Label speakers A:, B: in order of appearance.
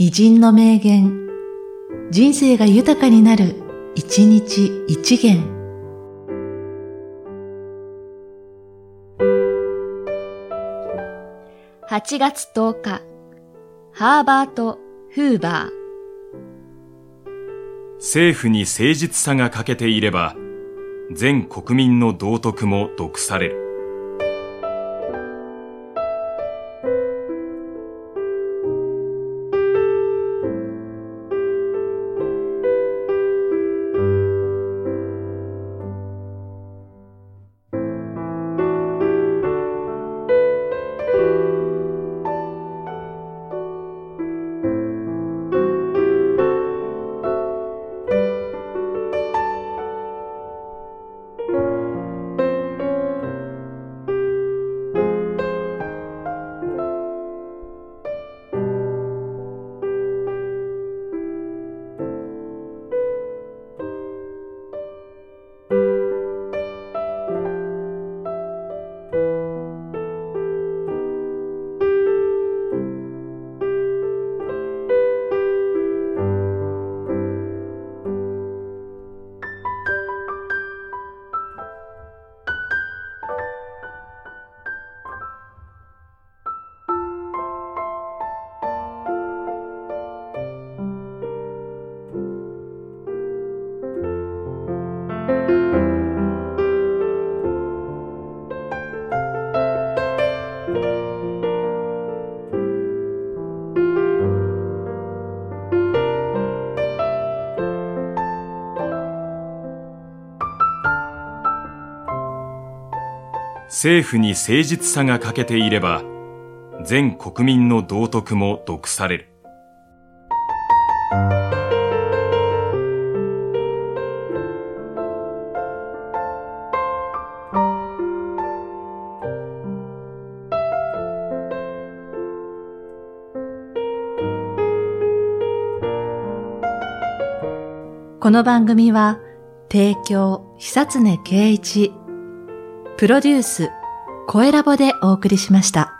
A: 偉人の名言、人生が豊かになる、一日一元。
B: 8月10日、ハーバート・フーバー。
C: 政府に誠実さが欠けていれば、全国民の道徳も毒される。政府に誠実さが欠けていれば、全国民の道徳も毒される。
A: この番組は、提供、久常圭一、プロデュース、声ラボでお送りしました。